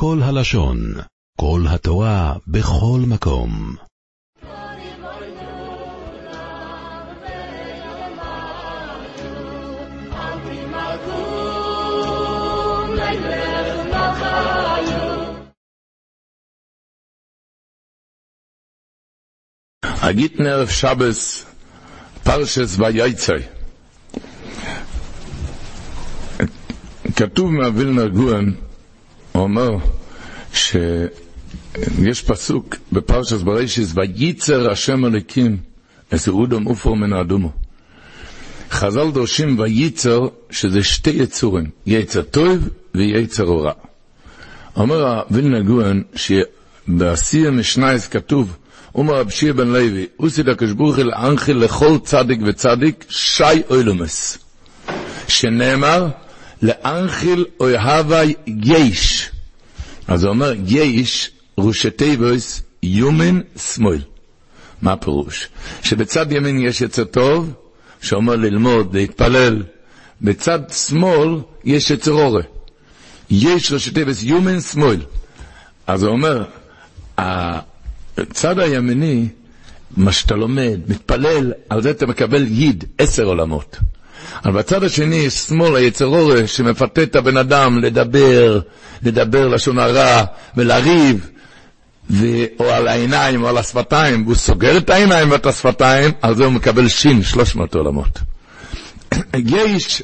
כל הלשון, כל התורה, בכל מקום. הגיט נערב שבס, פרשס ויצאי. כתוב מהווילנר גוהן, הוא אומר שיש פסוק בפרשס בראשיס, וייצר השם אלוקים איזה אודום אופו מן האדומו. חז"ל דורשים וייצר, שזה שתי יצורים, יצר טוב ויצר רע. אומר הווילנר גוהן, שבעשייה משנייס כתוב, אומר רב שיר בן לוי, אוסי דקש ברוך אל אנחיל לכל צדיק וצדיק, שי אוילומס. שנאמר, לאנחיל אוהבי יש. אז הוא אומר, יש, ראשי תיבוס, יומן שמאל. מה הפירוש? שבצד ימין יש יצר טוב, שאומר ללמוד, להתפלל. בצד שמאל יש יצר אורה. יש ראשי תיבוס, יומן שמאל. אז הוא אומר, הצד הימיני, מה שאתה לומד, מתפלל, על זה אתה מקבל ייד, עשר עולמות. אבל בצד השני שמאל, היצר אורה, שמפתה את הבן אדם לדבר, לדבר לשון הרע ולריב, ו... או על העיניים או על השפתיים, והוא סוגר את העיניים ואת השפתיים, על זה הוא מקבל שין, שלוש מאות עולמות. יש,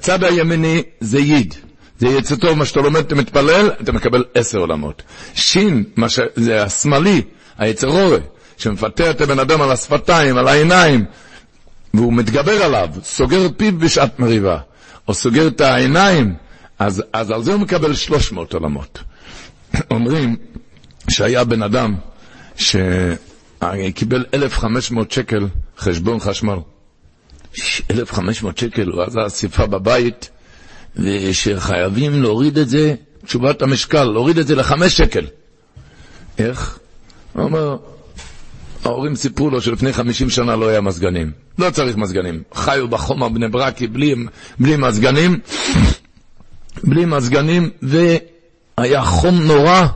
צד הימיני זה ייד. זה יצא טוב, מה שאתה לומד, אתה מתפלל, אתה מקבל עשר עולמות. שין, ש... זה השמאלי, היצר אורה, שמפתה את הבן אדם על השפתיים, על העיניים, והוא מתגבר עליו, סוגר פיו בשעת מריבה, או סוגר את העיניים, אז, אז על זה הוא מקבל 300 עולמות. אומרים שהיה בן אדם שקיבל 1,500 שקל חשבון חשמל. 1,500 שקל, הוא עשה אסיפה בבית, ושחייבים להוריד את זה, תשובת המשקל, להוריד את זה לחמש שקל. איך? הוא אומר, ההורים סיפרו לו שלפני חמישים שנה לא היה מזגנים. לא צריך מזגנים. חיו בחומר בני ברקי בלי, בלי מזגנים, בלי מזגנים, והיה חום נורא.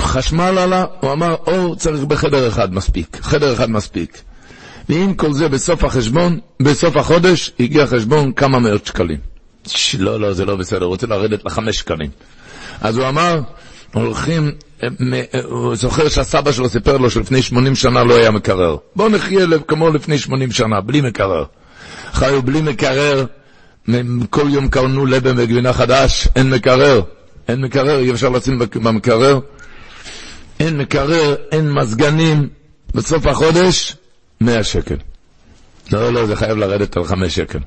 חשמל עלה, הוא אמר, אור צריך בחדר אחד מספיק, חדר אחד מספיק. ועם כל זה בסוף החשבון, בסוף החודש, הגיע חשבון כמה מאות שקלים. לא, לא, זה לא בסדר, הוא רוצה לרדת לחמש שקלים. אז הוא אמר, הולכים, זוכר שהסבא שלו סיפר לו שלפני 80 שנה לא היה מקרר. בואו נחיה כמו לפני 80 שנה, בלי מקרר. חיו בלי מקרר, כל יום קרנו לבן וגבינה חדש, אין מקרר. אין מקרר, אי אפשר לשים במקרר. אין מקרר, אין מזגנים. בסוף החודש, 100 שקל. לא, לא, זה חייב לרדת על 5 שקל.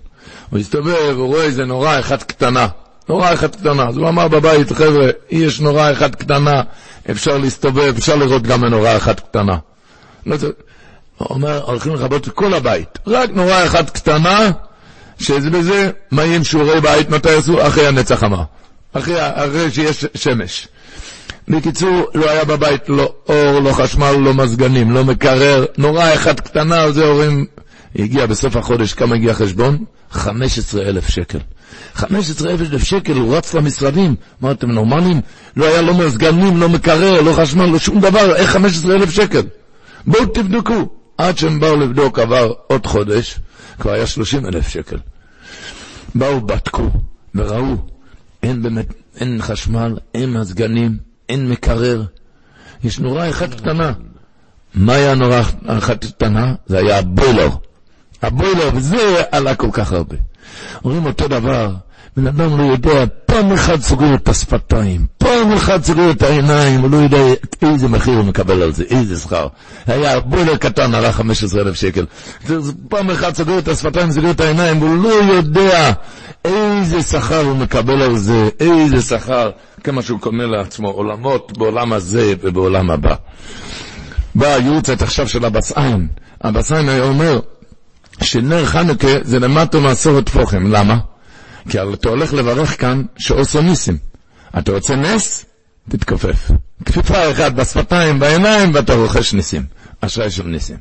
הוא הסתובב, הוא רואה איזה נורה אחת קטנה. נורה אחת קטנה. אז הוא אמר בבית, חבר'ה, יש נורה אחת קטנה, אפשר להסתובב, אפשר לראות גם נורה אחת קטנה. לא, הוא אומר, הולכים לכבות את כל הבית. רק נורה אחת קטנה, שזה בזה, מה יהיה עם שיעורי בית, מתי יעשו? אחרי הנצח חמה. אחרי, אחרי שיש שמש. בקיצור, לא היה בבית לא אור, לא חשמל, לא מזגנים, לא מקרר, נורה אחת קטנה, זה הורים... הגיע בסוף החודש, כמה הגיע חשבון? 15 אלף שקל. 15 אלף שקל, הוא רץ למשרדים. מה, אתם נורמלים? לא היה לא מזגנים, לא מקרר, לא חשמל, לא שום דבר, איך 15 אלף שקל? בואו תבדקו. עד שהם באו לבדוק עבר עוד חודש, כבר היה 30 אלף שקל. באו, בדקו, וראו, אין באמת, אין חשמל, אין מזגנים, אין מקרר. יש נורה אחת קטנה. מה היה נורה אחת קטנה? זה היה הבוילר. הבוילר, וזה עלה כל כך הרבה. אומרים אותו דבר, בן אדם לא יודע, פעם אחת סוגר את השפתיים, פעם אחת סוגר את העיניים, הוא לא יודע איזה מחיר הוא מקבל על זה, איזה שכר. היה בוילר קטן, עלה 15,000 שקל. פעם אחת סוגר את השפתיים, סוגר את העיניים, והוא לא יודע איזה שכר הוא מקבל על זה, איזה שכר, כמה שהוא קונה לעצמו עולמות בעולם הזה ובעולם הבא. בא היורצת עכשיו של הבס עין, הבס עין היה אומר, שנר חנוכה זה למטו מעשרת פוחם, למה? כי אתה הולך לברך כאן שעושו ניסים. אתה רוצה נס? תתכופף. כפיפה אחת בשפתיים, בעיניים, ואתה רוכש ניסים. אשראי של ניסים.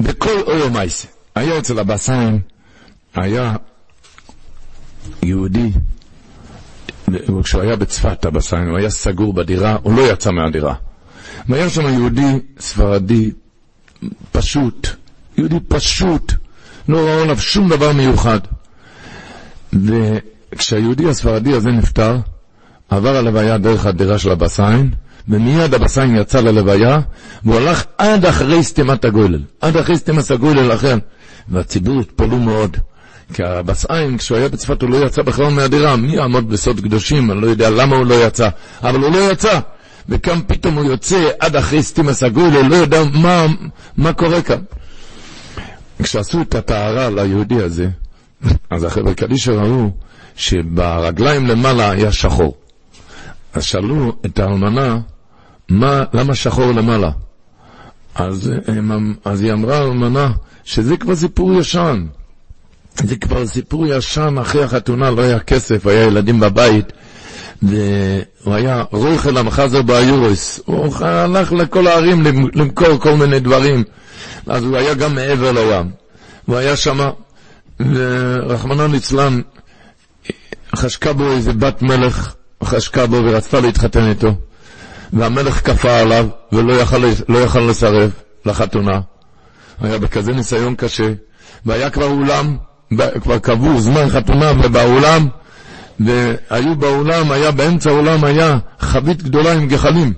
בכל אויו מייסה. היה אצל הבסיים, היה יהודי כשהוא היה בצפת, אבא סיין, הוא היה סגור בדירה, הוא לא יצא מהדירה. והיה שם יהודי ספרדי פשוט, יהודי פשוט, לא ראו עליו שום דבר מיוחד. וכשהיהודי הספרדי הזה נפטר, עבר הלוויה דרך הדירה של אבא סיין, ומיד אבא סיין יצא ללוויה, והוא הלך עד אחרי סתימת הגולל, עד אחרי סתימת הגולל אחר. והציבור התפלאו מאוד. כי הבס עין, כשהוא היה בצפת, הוא לא יצא בכלל מהדירה. מי יעמוד בסוד קדושים? אני לא יודע למה הוא לא יצא. אבל הוא לא יצא. וכאן פתאום הוא יוצא עד אחרי סטימס הגוילה, לא יודע מה, מה קורה כאן. כשעשו את הטהרה ליהודי הזה, אז החבר'ה קדישא ראו שברגליים למעלה היה שחור. אז שאלו את האלמנה, מה, למה שחור למעלה? אז, אז היא אמרה האלמנה, שזה כבר סיפור ישן. זה כבר סיפור ישן, אחרי החתונה לא היה כסף, היה ילדים בבית, והוא היה רויכל המחזר באיורוס, הוא הלך לכל הערים למכור כל מיני דברים, אז הוא היה גם מעבר לים. הוא היה שמה, ורחמנא ליצלן, חשקה בו איזה בת מלך, חשקה בו ורצתה להתחתן איתו, והמלך כפה עליו ולא יכל, לא יכל לסרב לחתונה. היה בכזה ניסיון קשה, והיה כבר אולם, כבר קבעו זמן חתונה ובאולם, והיו באולם, היה באמצע האולם היה חבית גדולה עם גחלים.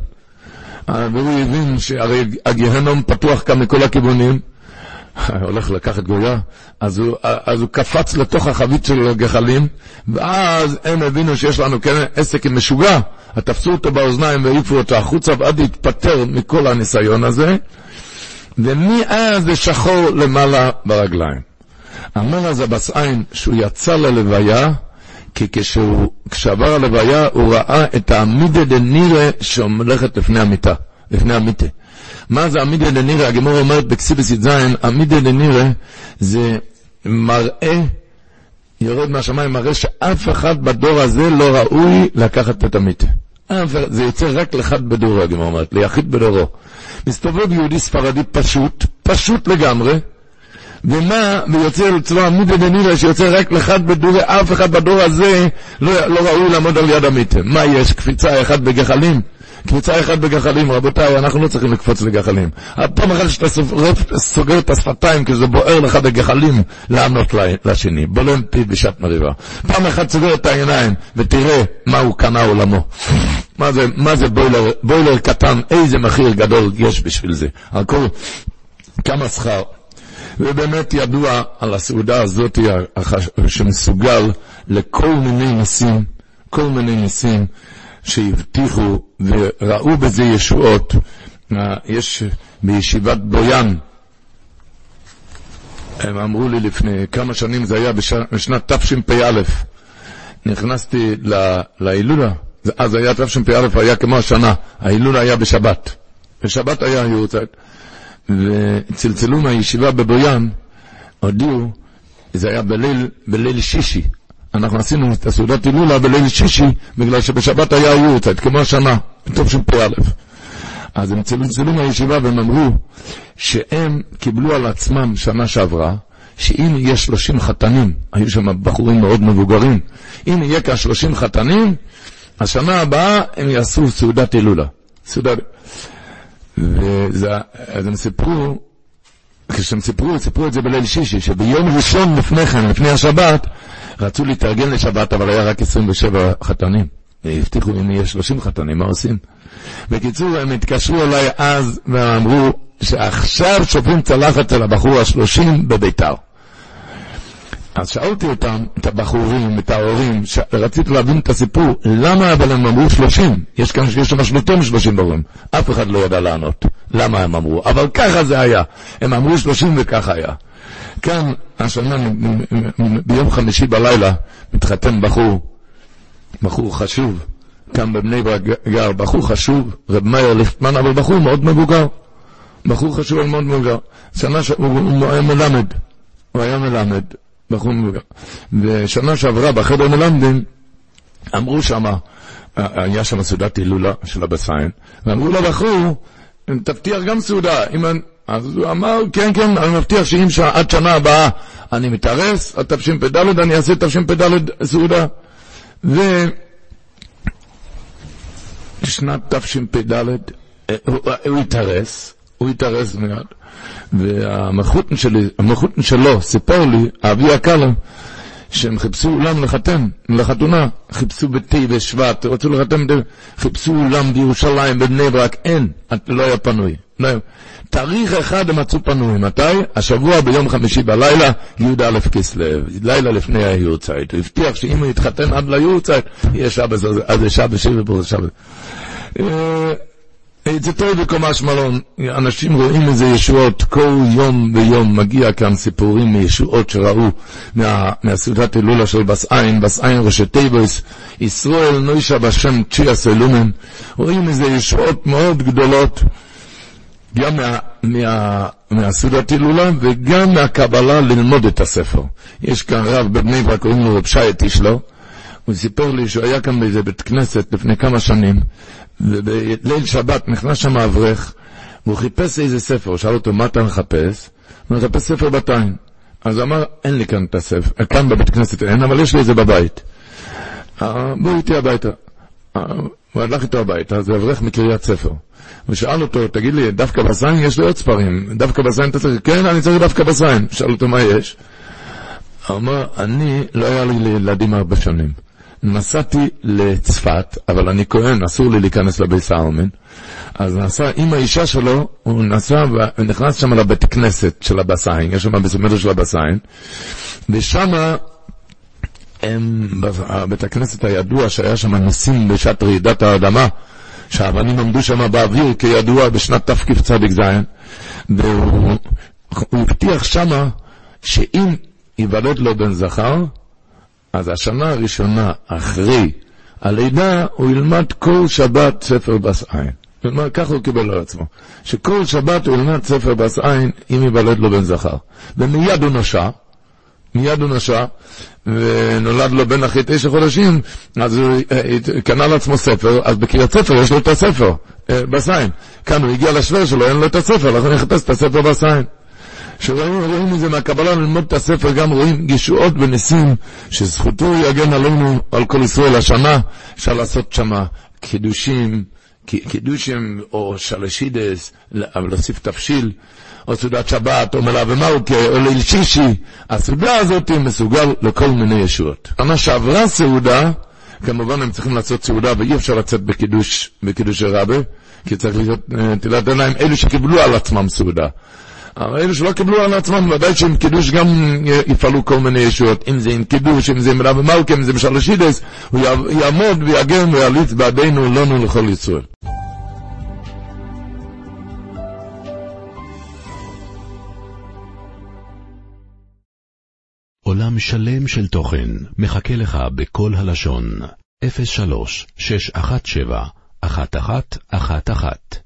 והוא הבין שהרי הגיהנום פתוח כאן מכל הכיוונים, הולך לקחת גויה, אז הוא, אז הוא קפץ לתוך החבית של הגחלים, ואז הם הבינו שיש לנו כן עסק עם משוגע, תפסו אותו באוזניים והעיפו אותו החוצה, ועד להתפטר מכל הניסיון הזה, ומאז זה שחור למעלה ברגליים. אמר אז הבס עין שהוא יצא ללוויה, כי כשהוא, כשעבר הלוויה הוא ראה את העמידה דנירה שהולכת לפני המיטה, לפני המיטה. מה זה עמידה דנירה? הגמור אומרת בקסיבס י"ז, עמידה דנירה זה מראה, יורד מהשמיים, מראה שאף אחד בדור הזה לא ראוי לקחת את המיטה. זה יוצא רק לאחד בדורו, הגמור אומרת, ליחיד בדורו. מסתובב יהודי ספרדי פשוט, פשוט לגמרי, ומה, ויוצא אצלו עמוד דנירה שיוצא רק לאחד בדור, אף אחד בדור הזה לא, לא ראוי לעמוד על יד המיטה. מה יש, קפיצה אחת בגחלים? קפיצה אחת בגחלים, רבותיי, אנחנו לא צריכים לקפוץ לגחלים. פעם אחת שאתה סוגר את השפתיים כי זה בוער לך בגחלים, לענות לשני, בולם פי בשעת מריבה. פעם אחת סוגר את העיניים ותראה מה הוא קנה עולמו. מה זה, מה זה בוילר, בוילר קטן, איזה מחיר גדול יש בשביל זה. הכל, כמה שכר. ובאמת ידוע על הסעודה הזאת שמסוגל לכל מיני ניסים, כל מיני ניסים שהבטיחו וראו בזה ישועות. יש בישיבת בויאן, הם אמרו לי לפני כמה שנים, זה היה בשנת תשפ"א, נכנסתי להילולה, אז היה תשפ"א, היה כמו השנה, ההילולה היה בשבת. בשבת היה יורצייט. וצלצלו מהישיבה בבויאן, הודיעו, זה היה בליל, בליל שישי. אנחנו עשינו את הסעודת הילולה בליל שישי, בגלל שבשבת היה יורצייט, כמו השנה, בטוב של פ"א. אז הם צלצלו מהישיבה והם אמרו שהם קיבלו על עצמם שנה שעברה, שאם יהיה שלושים חתנים, היו שם בחורים מאוד מבוגרים, אם יהיה כאן שלושים חתנים, השנה הבאה הם יעשו סעודת הילולה. סעודת... אז הם סיפרו, כשהם סיפרו, סיפרו את זה בליל שישי, שביום ראשון לפני כן, לפני השבת, רצו להתארגן לשבת, אבל היה רק 27 חתנים. הבטיחו אם יהיה 30 חתנים, מה עושים? בקיצור, הם התקשרו אליי אז ואמרו שעכשיו שופים צלחת של הבחור השלושים בביתר. אז שאלתי אותם, את הבחורים, את ההורים, ש... רציתי להבין את הסיפור, למה אבל הם אמרו שלושים? יש כאן שיש שם יותר משלושים בהורים. אף אחד לא ידע לענות למה הם אמרו, אבל ככה זה היה. הם אמרו שלושים וככה היה. כאן, השנה, ביום חמישי בלילה, מתחתן בחור, בחור חשוב, כאן בבני ברק גר, בחור חשוב, רב מאיר ליפטמן, אבל בחור מאוד מבוגר. בחור חשוב, אבל מאוד מבוגר. שנה שהוא הוא היה מלמד, הוא היה מלמד. מבוגר. ושנה שעברה בחדר מלמדים, אמרו שמה, היה שם סעודת הילולה של אבא סיין, ואמרו לבחור, תבטיח גם סעודה. אז הוא אמר, כן, כן, אני מבטיח שאם עד שנה הבאה אני מתארס, עד תשפ"ד אני אעשה תשפ"ד סעודה. ו... בשנת תשפ"ד, אה, הוא התארס, הוא התארס מיד, והמחותן שלו סיפר לי, אבי הקלו, שהם חיפשו אולם לחתן, לחתונה, חיפשו בתי בשבט, רצו לחתן, חיפשו אולם בירושלים, בבני ברק, אין, לא היה פנוי. לא היה. תאריך אחד הם מצאו פנוי, מתי? השבוע ביום חמישי בלילה, י"א כסלו, לילה לפני היורצייט. הוא הבטיח שאם הוא יתחתן עד ליורצייט, יהיה שבס, אז זה שבס, שבס, שבס. שבס. זה טוב בקומש מלון, אנשים רואים איזה ישועות, כל יום ויום מגיע כאן סיפורים מישועות שראו מה, מהסעודת הילולה של בס עין, בס עין ראשי טייבויס, ישראל נוישה בשם צ'יה סלומן, רואים איזה ישועות מאוד גדולות, גם מה, מה, מהסעודת הילולה וגם מהקבלה ללמוד את הספר. יש כאן רב בבני ברק, קוראים לו רב שי תשלו, הוא סיפר לי שהוא היה כאן באיזה בית כנסת לפני כמה שנים, ובליל שבת נכנס שם אברך, והוא חיפש איזה ספר, הוא שאל אותו, מה אתה מחפש? הוא מחפש ספר בתיים. אז הוא אמר, אין לי כאן את הספר, כאן בבית כנסת אין, אבל יש לי את זה בבית. אה, בוא איתי הביתה. אה, הוא הלך איתו הביתה, זה אברך מקריית ספר. הוא שאל אותו, תגיד לי, דווקא בזין יש לי עוד ספרים, דווקא בזין אתה צריך? כן, אני צריך דווקא בזין. שאל אותו, מה יש? הוא אמר, אני, לא היה לי לילדים הרבה שנים. נסעתי לצפת, אבל אני כהן, אסור לי להיכנס לביס האומן. אז נסע עם האישה שלו, הוא נסע ונכנס שם לבית כנסת של הבסיין, יש שם בסמדו של הבסיין, ושם בית הכנסת הידוע שהיה שם ניסים בשעת רעידת האדמה, שהאבנים עמדו שם באוויר כידוע בשנת תקצ"ז, והוא הבטיח שמה שאם ייוולד לו בן זכר, אז השנה הראשונה אחרי הלידה, הוא ילמד כל שבת ספר בס עין. כלומר, ככה הוא קיבל על עצמו. שכל שבת הוא ילמד ספר בס עין, אם ייוולד לו בן זכר. ומיד הוא נשע, מיד הוא נשע, ונולד לו בן אחרי תשע חודשים, אז הוא אה, קנה לעצמו ספר, אז בקריית ספר יש לו את הספר, אה, בס עין. כאן הוא הגיע לשוור שלו, אין לו את הספר, לכן הוא יחפש את הספר בס עין. שרואים מזה מהקבלה ללמוד את הספר, גם רואים ישועות וניסים, שזכותו יגן עלינו, על כל ישראל השנה, אפשר לעשות שמה קידושים, קידושים או שלשידס, אבל להוסיף תבשיל, או סעודת שבת, או מלאבי מלכה, או ליל שישי. הסעודה הזאת מסוגל לכל מיני ישועות. שנה שעברה סעודה, כמובן הם צריכים לעשות סעודה ואי אפשר לצאת בקידוש, בקידוש רבה, כי צריך להיות נטילת עיניים, אלו שקיבלו על עצמם סעודה. אבל אלה שלא קיבלו על עצמם, ודאי שעם קידוש גם יפעלו כל מיני ישועות. אם זה עם קידוש, אם זה עם רבי מלכה, אם זה בשלשידס, הוא יעמוד ויגן ויעליץ בעדינו לנו לכל ישראל. עולם שלם של תוכן מחכה לך בכל הלשון, 03 617 1111